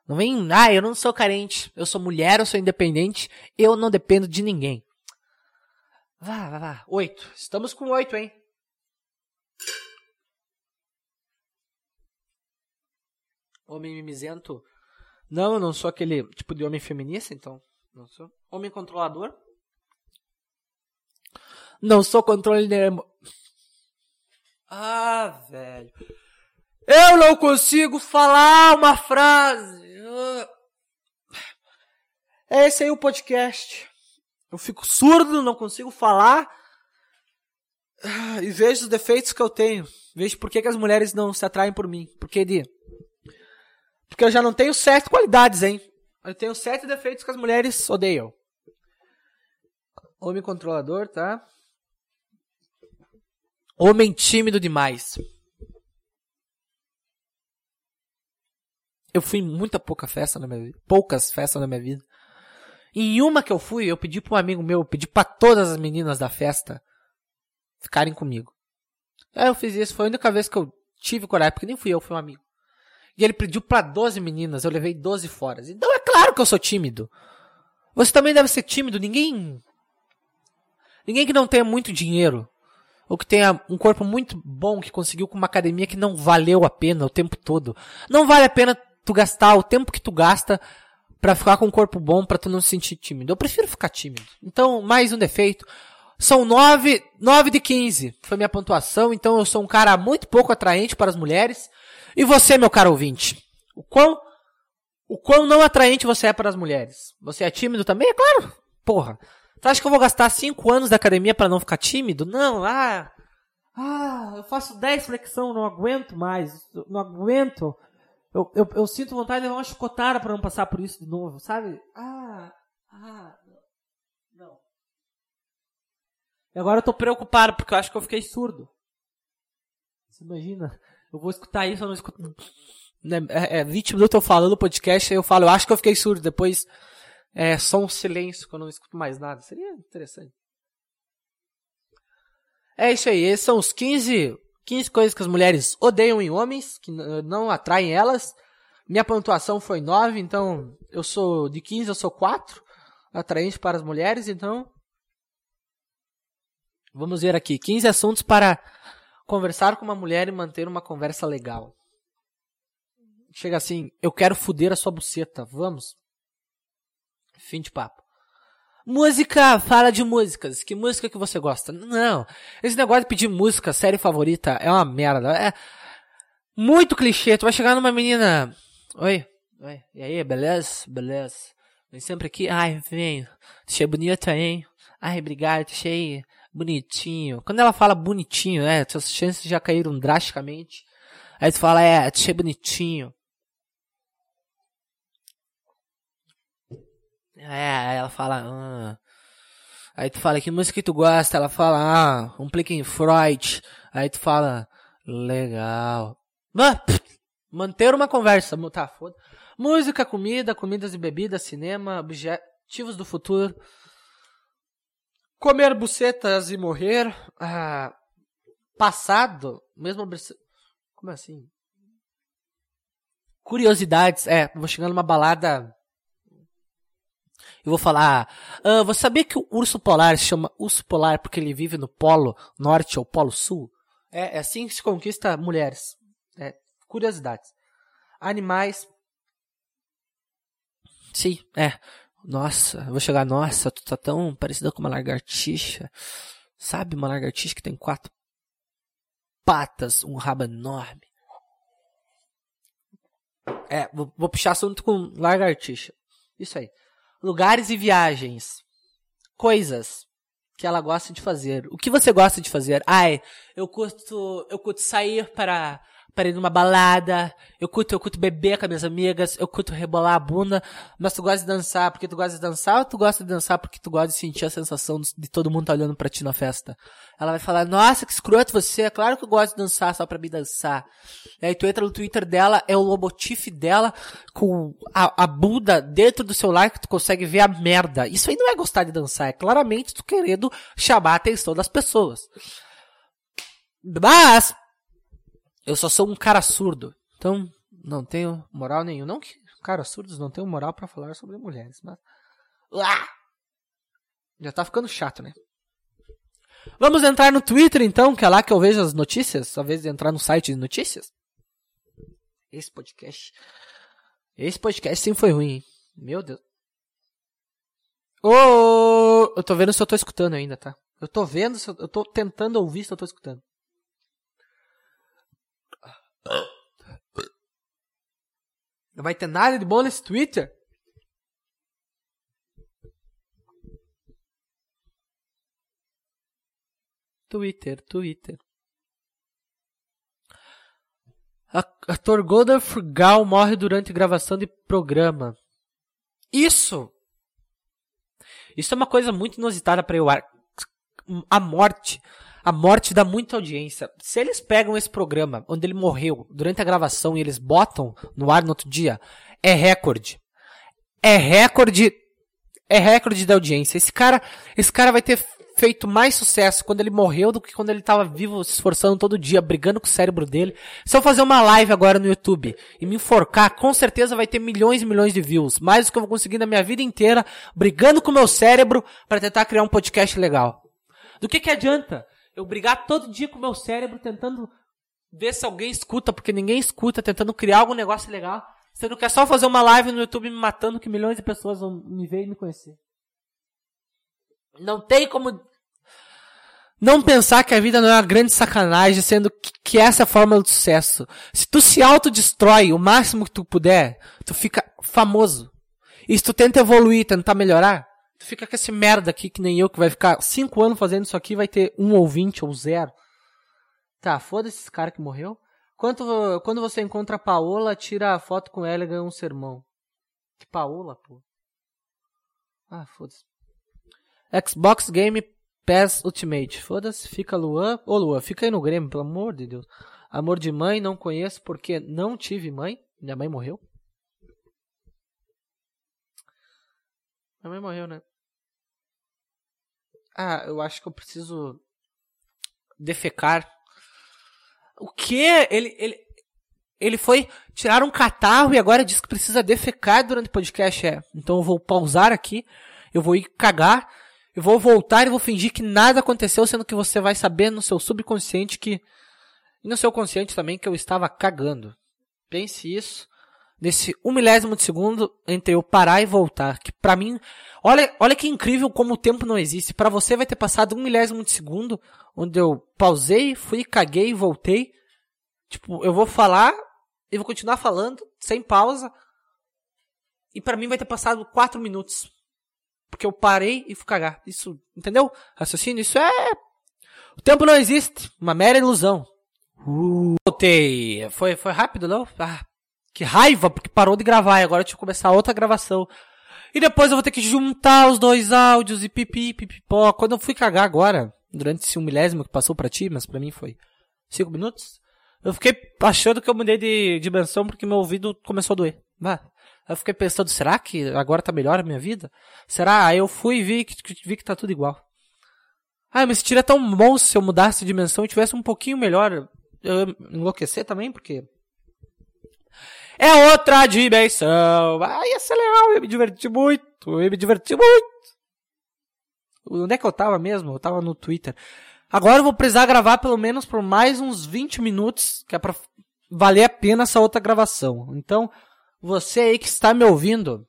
Não vem, ah, eu não sou carente, eu sou mulher, eu sou independente, eu não dependo de ninguém. Vá, vá, vá. Oito. Estamos com oito, hein? Homem mimizento. Não, eu não sou aquele tipo de homem feminista, então. Não sou. Homem controlador. Não sou controle nervo. Ah, velho. Eu não consigo falar uma frase. É esse aí o podcast. Eu fico surdo, não consigo falar. E vejo os defeitos que eu tenho. Vejo por que, que as mulheres não se atraem por mim. Porque de. Porque eu já não tenho sete qualidades, hein? Eu tenho sete defeitos que as mulheres odeiam. Homem controlador, tá? Homem tímido demais. Eu fui em muita pouca festa na minha vida. Poucas festas na minha vida. Em uma que eu fui, eu pedi para um amigo meu, pedi para todas as meninas da festa ficarem comigo. Aí eu fiz isso, foi a única vez que eu tive coragem, porque nem fui eu, foi um amigo. E ele pediu para 12 meninas, eu levei 12 fora. Então é claro que eu sou tímido. Você também deve ser tímido, ninguém ninguém que não tenha muito dinheiro ou que tenha um corpo muito bom que conseguiu com uma academia que não valeu a pena o tempo todo. Não vale a pena tu gastar o tempo que tu gasta para ficar com um corpo bom para tu não se sentir tímido. Eu prefiro ficar tímido. Então, mais um defeito. São 9, 9 de 15. Foi minha pontuação, então eu sou um cara muito pouco atraente para as mulheres. E você, meu caro ouvinte? O quão, o quão não atraente você é para as mulheres? Você é tímido também? É claro. Porra. Tu acha que eu vou gastar 5 anos da academia para não ficar tímido? Não, ah. Ah, eu faço 10 flexão, não aguento mais. Não aguento. Eu, eu, eu sinto vontade de levar uma chicotada para não passar por isso de novo, sabe? Ah, ah, não. E agora eu tô preocupado porque eu acho que eu fiquei surdo. Você imagina? Eu vou escutar isso, eu não escuto. Né, é, é 20 minutos eu falando no podcast, aí eu falo, eu acho que eu fiquei surdo. Depois é só um silêncio quando eu não escuto mais nada. Seria interessante. É isso aí, esses são os 15, 15 coisas que as mulheres odeiam em homens, que não atraem elas. Minha pontuação foi 9, então eu sou de 15, eu sou 4 atraente para as mulheres, então vamos ver aqui, 15 assuntos para conversar com uma mulher e manter uma conversa legal. Chega assim, eu quero fuder a sua buceta, vamos? Fim de papo. Música, fala de músicas. Que música que você gosta? Não. Esse negócio de pedir música, série favorita, é uma merda. É muito clichê. Tu vai chegar numa menina. Oi, oi, e aí, beleza? Beleza. Vem sempre aqui. Ai, vem. Achei bonita, hein? Ai, obrigado, achei bonitinho. Quando ela fala bonitinho, é, suas chances já caíram drasticamente. Aí tu fala, é, achei bonitinho. É, ela fala, ah. Aí tu fala, que música que tu gosta? Ela fala, ah, um Plicken Freud. Aí tu fala, legal. Ah, manter uma conversa, tá, foda. Música, comida, comidas e bebidas, cinema, objetivos do futuro. Comer bucetas e morrer. Ah, passado, mesmo... Como assim? Curiosidades, é, vou chegar numa balada eu vou falar, ah, você sabia que o urso polar se chama urso polar porque ele vive no polo norte ou polo sul? É, é assim que se conquista mulheres. É, curiosidades. Animais. Sim, é. Nossa, eu vou chegar, nossa, tu tá tão parecida com uma lagartixa. Sabe uma lagartixa que tem quatro patas, um rabo enorme? É, vou, vou puxar assunto com lagartixa. Isso aí lugares e viagens, coisas que ela gosta de fazer. O que você gosta de fazer? Ai, eu curto, eu curto sair para para ir numa balada, eu curto, eu curto beber com as minhas amigas, eu curto rebolar a bunda, mas tu gosta de dançar porque tu gosta de dançar ou tu gosta de dançar porque tu gosta de sentir a sensação de todo mundo tá olhando pra ti na festa? Ela vai falar, nossa, que escroto você, é claro que eu gosto de dançar só pra me dançar. E aí tu entra no Twitter dela, é o lobotif dela com a, a bunda dentro do celular que tu consegue ver a merda. Isso aí não é gostar de dançar, é claramente tu querendo chamar a atenção das pessoas. Mas, eu só sou um cara surdo. Então, não tenho moral nenhum. Não que caras surdos não tenham moral para falar sobre mulheres, mas. Uá! Já tá ficando chato, né? Vamos entrar no Twitter então, que é lá que eu vejo as notícias, talvez entrar no site de notícias. Esse podcast. Esse podcast sim foi ruim, hein? Meu Deus. Ô, oh, eu tô vendo se eu tô escutando ainda, tá? Eu tô vendo, se eu, eu tô tentando ouvir se eu tô escutando. Não vai ter nada de bom nesse Twitter? Twitter, Twitter. Ator Golden Frugal morre durante gravação de programa. Isso! Isso é uma coisa muito inusitada para eu. A morte a morte dá muita audiência. Se eles pegam esse programa, onde ele morreu, durante a gravação, e eles botam no ar no outro dia, é recorde. É recorde. É recorde da audiência. Esse cara, esse cara vai ter feito mais sucesso quando ele morreu do que quando ele estava vivo, se esforçando todo dia, brigando com o cérebro dele. Se eu fazer uma live agora no YouTube e me enforcar, com certeza vai ter milhões e milhões de views. Mais do que eu vou conseguir na minha vida inteira, brigando com o meu cérebro para tentar criar um podcast legal. Do que que adianta eu brigar todo dia com o meu cérebro tentando ver se alguém escuta, porque ninguém escuta, tentando criar algum negócio legal. Sendo que é só fazer uma live no YouTube me matando que milhões de pessoas vão me ver e me conhecer. Não tem como não pensar que a vida não é uma grande sacanagem, sendo que, que essa é a fórmula do sucesso. Se tu se autodestrói o máximo que tu puder, tu fica famoso. E se tu tenta evoluir, tentar melhorar, Tu fica com esse merda aqui que nem eu, que vai ficar cinco anos fazendo isso aqui, vai ter um ou vinte ou zero. Tá, foda-se esse cara que morreu. Quanto, quando você encontra a Paola, tira a foto com ela e ganha um sermão. Que Paola, pô. Ah, foda-se. Xbox Game Pass Ultimate. Foda-se, fica Luan. Ô Luan, fica aí no Grêmio, pelo amor de Deus. Amor de mãe, não conheço porque não tive mãe. Minha mãe morreu. Mãe morreu, né? Ah, eu acho que eu preciso defecar. O quê? Ele, ele, ele foi tirar um catarro e agora diz que precisa defecar durante o podcast. É. Então eu vou pausar aqui, eu vou ir cagar, eu vou voltar e vou fingir que nada aconteceu, sendo que você vai saber no seu subconsciente que. E no seu consciente também que eu estava cagando. Pense isso. Nesse um milésimo de segundo entre eu parar e voltar. Que pra mim, olha, olha que incrível como o tempo não existe. Para você vai ter passado um milésimo de segundo, onde eu pausei, fui, caguei, voltei. Tipo, eu vou falar e vou continuar falando, sem pausa. E para mim vai ter passado quatro minutos. Porque eu parei e fui cagar. Isso, entendeu? Raciocínio, isso é... O tempo não existe. Uma mera ilusão. Uh, voltei. Foi, foi rápido, não? Ah, que raiva, porque parou de gravar e agora deixa eu começar outra gravação. E depois eu vou ter que juntar os dois áudios e pipi, pipipó. Quando eu fui cagar agora, durante esse um milésimo que passou pra ti, mas pra mim foi cinco minutos, eu fiquei achando que eu mudei de dimensão porque meu ouvido começou a doer. Vá. Eu fiquei pensando, será que agora tá melhor a minha vida? Será? Aí eu fui e vi que, vi que tá tudo igual. Ah, mas seria tão bom se eu mudasse de dimensão e tivesse um pouquinho melhor eu enlouquecer também, porque. É outra dimensão. Ah, ia ser legal, ia me divertir muito. Eu me divertir muito. Onde é que eu tava mesmo? Eu tava no Twitter. Agora eu vou precisar gravar pelo menos por mais uns 20 minutos, que é pra valer a pena essa outra gravação. Então, você aí que está me ouvindo,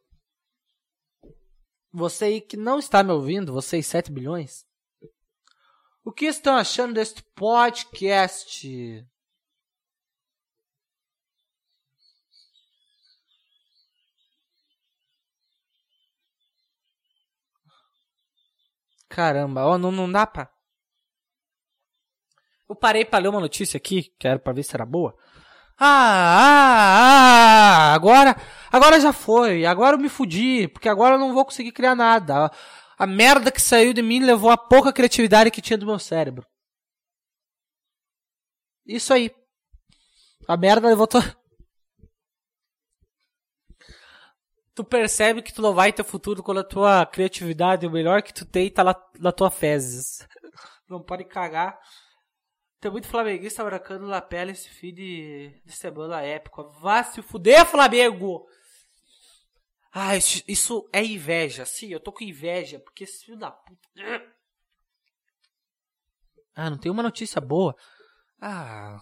você aí que não está me ouvindo, vocês 7 bilhões, o que estão achando deste podcast? Caramba, ó, não, não dá pra. Eu parei pra ler uma notícia aqui, que era pra ver se era boa. Ah, ah, ah, agora, agora já foi, agora eu me fudi, porque agora eu não vou conseguir criar nada a merda que saiu de mim levou a pouca criatividade que tinha do meu cérebro. Isso aí. A merda levou tua... Tu percebe que tu não vai ter futuro quando a tua criatividade, o melhor que tu tem, tá lá na tua fezes. Não pode cagar. Tem muito flamenguista abracando na pele esse fim de, de semana épico. Vá se fuder, Flamengo! Ah, isso, isso é inveja. Sim, eu tô com inveja, porque esse filho da puta. Ah, não tem uma notícia boa. Ah.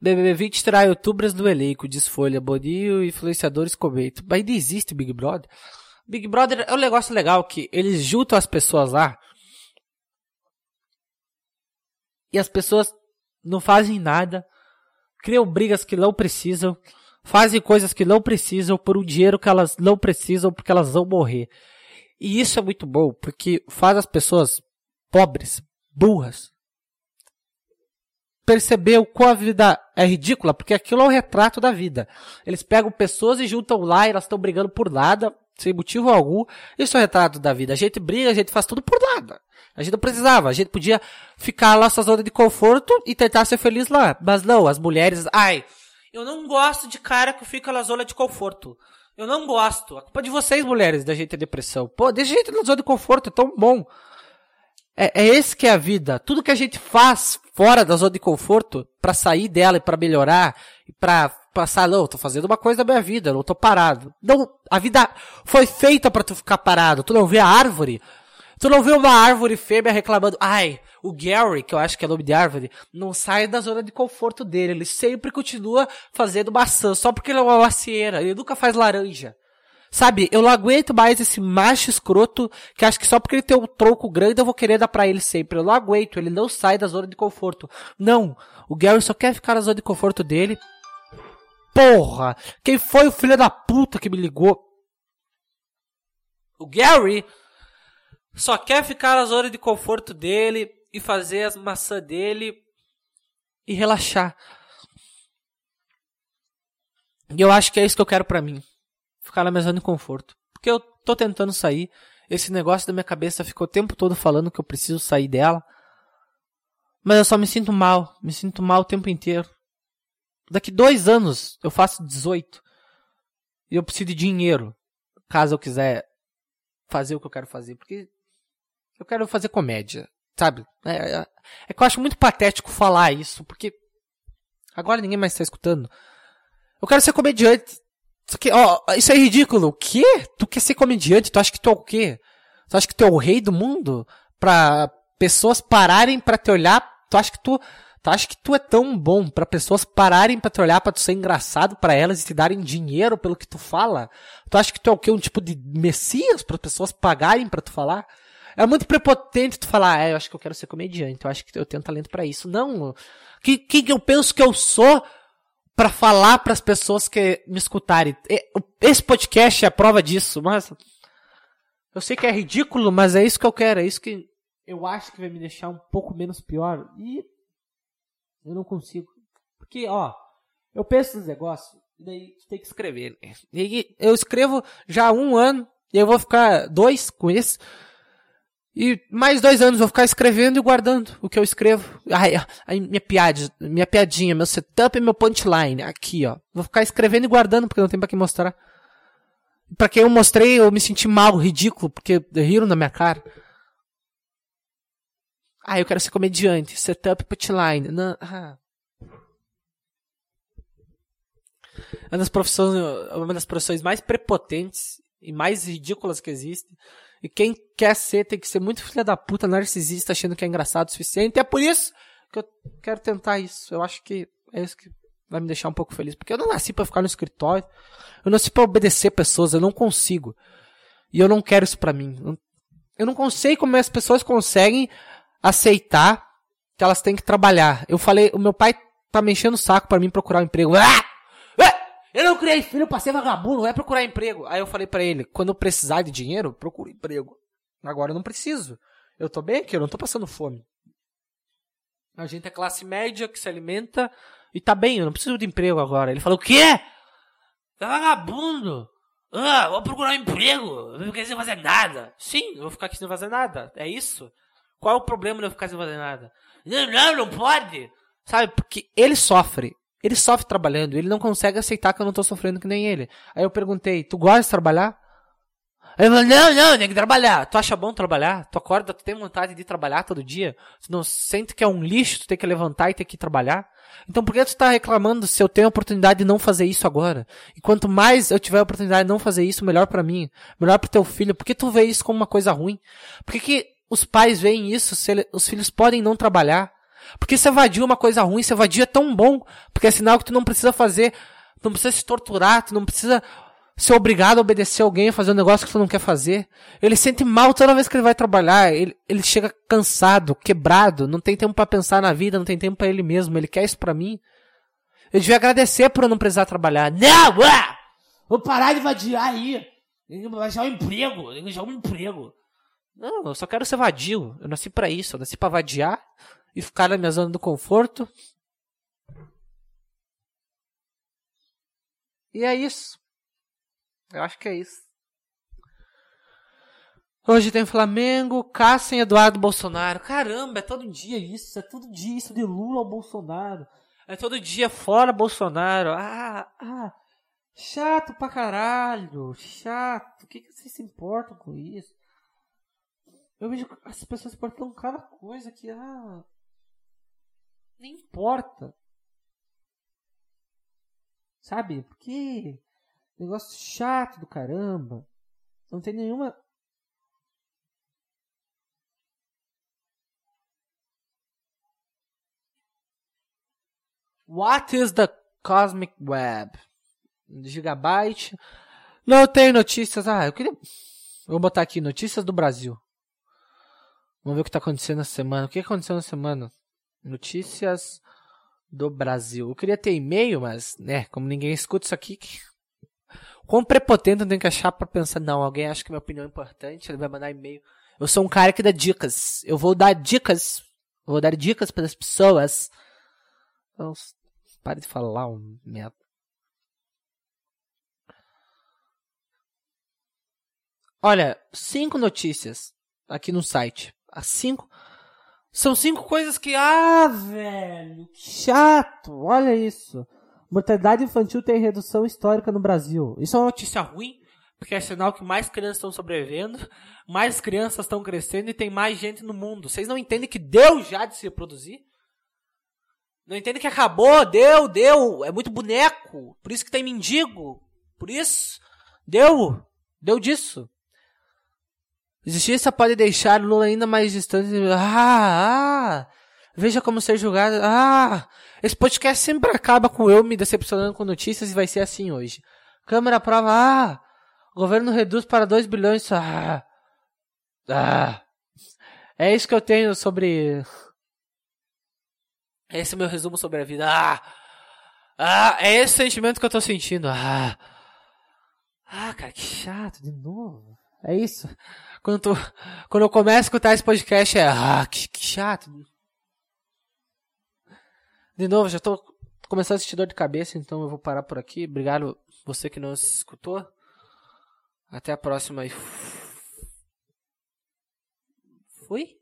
BBB 20 terá youtubers do elenco, diz Folha, Boninho e influenciadores comentam. Mas ainda existe Big Brother? Big Brother é um negócio legal que eles juntam as pessoas lá e as pessoas não fazem nada criam brigas que não precisam, fazem coisas que não precisam por um dinheiro que elas não precisam porque elas vão morrer. E isso é muito bom, porque faz as pessoas pobres, burras, perceber o qual a vida é ridícula, porque aquilo é o retrato da vida. Eles pegam pessoas e juntam lá e elas estão brigando por nada, sem motivo algum. Isso é o retrato da vida. A gente briga, a gente faz tudo por nada. A gente não precisava, a gente podia ficar lá na zona de conforto e tentar ser feliz lá. Mas não, as mulheres, ai, eu não gosto de cara que fica na zona de conforto. Eu não gosto. A culpa é de vocês, mulheres, da gente ter depressão. Pô, deixa a gente na zona de conforto, é tão bom. É, é esse que é a vida. Tudo que a gente faz fora da zona de conforto, para sair dela e para melhorar, e pra passar, não, tô fazendo uma coisa da minha vida, não tô parado. Não, a vida foi feita para tu ficar parado. Tu não vê a árvore? Tu não vê uma árvore fêmea reclamando, ai, o Gary, que eu acho que é nome de árvore, não sai da zona de conforto dele. Ele sempre continua fazendo maçã, só porque ele é uma macieira. Ele nunca faz laranja. Sabe, eu não aguento mais esse macho escroto que acha que só porque ele tem um tronco grande eu vou querer dar pra ele sempre. Eu não aguento, ele não sai da zona de conforto. Não, o Gary só quer ficar na zona de conforto dele. Porra! Quem foi o filho da puta que me ligou? O Gary só quer ficar na zona de conforto dele e fazer as maçãs dele e relaxar. E eu acho que é isso que eu quero para mim. Ficar na minha zona de conforto. Porque eu tô tentando sair. Esse negócio da minha cabeça ficou o tempo todo falando que eu preciso sair dela. Mas eu só me sinto mal. Me sinto mal o tempo inteiro. Daqui dois anos eu faço 18. E eu preciso de dinheiro. Caso eu quiser fazer o que eu quero fazer. Porque eu quero fazer comédia, sabe? É, é, é que eu acho muito patético falar isso, porque agora ninguém mais está escutando. Eu quero ser comediante. Que, ó, isso é ridículo. O quê? Tu quer ser comediante? Tu acha que tu é o quê? Tu acha que tu é o rei do mundo? Pra pessoas pararem para te olhar? Tu acha que tu, Tu acha que tu é tão bom para pessoas pararem para te olhar, para tu ser engraçado para elas e te darem dinheiro pelo que tu fala? Tu acha que tu é o quê? Um tipo de messias para pessoas pagarem para tu falar? É muito prepotente tu falar, é, eu acho que eu quero ser comediante, eu acho que eu tenho talento para isso. Não. Que que eu penso que eu sou para falar para as pessoas que me escutarem? Esse podcast é a prova disso, mas eu sei que é ridículo, mas é isso que eu quero, é isso que eu acho que vai me deixar um pouco menos pior. E eu não consigo. Porque, ó, eu penso nos negócios, e daí tem que escrever. Né? E eu escrevo já há um ano, e eu vou ficar dois com isso. E mais dois anos vou ficar escrevendo e guardando o que eu escrevo. Ai, ai, minha piada, minha piadinha, meu setup e meu punchline. Aqui, ó. Vou ficar escrevendo e guardando porque não tem pra quem mostrar. Pra quem eu mostrei, eu me senti mal, ridículo, porque riram na minha cara. Ah, eu quero ser comediante. Setup, punchline. Não, ah. Uma das profissões mais prepotentes e mais ridículas que existem. E quem quer ser tem que ser muito filha da puta, narcisista, achando que é engraçado o suficiente. É por isso que eu quero tentar isso. Eu acho que é isso que vai me deixar um pouco feliz. Porque eu não nasci para ficar no escritório. Eu nasci para obedecer pessoas. Eu não consigo. E eu não quero isso para mim. Eu não consigo como as pessoas conseguem aceitar que elas têm que trabalhar. Eu falei, o meu pai tá me enchendo o saco para mim procurar um emprego. Ah! ah! Eu não criei filho pra ser vagabundo, vai procurar emprego. Aí eu falei para ele, quando eu precisar de dinheiro, procure emprego. Agora eu não preciso. Eu tô bem aqui, eu não tô passando fome. A gente é classe média que se alimenta e tá bem, eu não preciso de emprego agora. Ele falou, o quê? Tá vagabundo. Ah, vou procurar um emprego. Não quer dizer fazer nada. Sim, eu vou ficar aqui sem fazer nada. É isso. Qual é o problema de eu ficar sem fazer nada? Não, não, não pode. Sabe, porque ele sofre. Ele sofre trabalhando, ele não consegue aceitar que eu não tô sofrendo que nem ele. Aí eu perguntei, tu gosta de trabalhar? Aí ele falou, não, não, tem que trabalhar. Tu acha bom trabalhar? Tu acorda, tu tem vontade de trabalhar todo dia? Tu não sente que é um lixo, tu tem que levantar e ter que trabalhar? Então por que tu tá reclamando se eu tenho a oportunidade de não fazer isso agora? E quanto mais eu tiver a oportunidade de não fazer isso, melhor para mim. Melhor pro teu filho. Por que tu vê isso como uma coisa ruim? Por que, que os pais veem isso, ele, os filhos podem não trabalhar. Porque se evadir é uma coisa ruim, se evadir é tão bom, porque é sinal que tu não precisa fazer, não precisa se torturar, tu não precisa ser obrigado a obedecer alguém fazer um negócio que tu não quer fazer. Ele sente mal toda vez que ele vai trabalhar, ele, ele chega cansado, quebrado, não tem tempo para pensar na vida, não tem tempo para ele mesmo, ele quer isso para mim. Eu devia agradecer por eu não precisar trabalhar. Não! Vou parar de vadiar aí! Vou achar um emprego, achar um emprego. Não, eu só quero ser vadio. Eu nasci para isso. Eu nasci para vadiar e ficar na minha zona do conforto. E é isso. Eu acho que é isso. Hoje tem Flamengo, e Eduardo Bolsonaro. Caramba, é todo dia isso. É todo dia isso de Lula ao Bolsonaro. É todo dia fora Bolsonaro. Ah, ah. Chato pra caralho. Chato. O que, que vocês se importam com isso? Eu vejo as pessoas portam cada coisa que, ah. Nem importa. Sabe? Porque. Negócio chato do caramba. Não tem nenhuma. What is the Cosmic Web? Gigabyte. Não tem notícias. Ah, eu queria. Vou botar aqui notícias do Brasil. Vamos ver o que está acontecendo na semana. O que aconteceu na semana? Notícias do Brasil. Eu queria ter e-mail, mas, né, como ninguém escuta isso aqui, quão prepotente eu tenho que achar para pensar, não, alguém acha que minha opinião é importante, ele vai mandar e-mail. Eu sou um cara que dá dicas. Eu vou dar dicas. Vou dar dicas para as pessoas. Então, pare de falar um merda. Olha, cinco notícias aqui no site. As cinco. São cinco coisas que. Ah, velho, que chato! Olha isso. Mortalidade infantil tem redução histórica no Brasil. Isso é uma notícia ruim, porque é sinal que mais crianças estão sobrevivendo, mais crianças estão crescendo e tem mais gente no mundo. Vocês não entendem que deu já de se reproduzir? Não entendem que acabou, deu, deu. É muito boneco. Por isso que tem mendigo. Por isso, deu. Deu disso. Justiça pode deixar Lula ainda mais distante. Ah, ah! Veja como ser julgado. Ah, esse podcast sempre acaba com eu me decepcionando com notícias e vai ser assim hoje. Câmara prova. Ah, governo reduz para 2 bilhões. Ah, ah. É isso que eu tenho sobre. Esse é o meu resumo sobre a vida. Ah, ah, é esse sentimento que eu tô sentindo. Ah, ah, cara, que chato, de novo. É isso. Quando, quando eu começo a escutar esse podcast, é. Ah, que, que chato. De novo, já tô começando a sentir dor de cabeça, então eu vou parar por aqui. Obrigado você que não se escutou. Até a próxima e. Fui?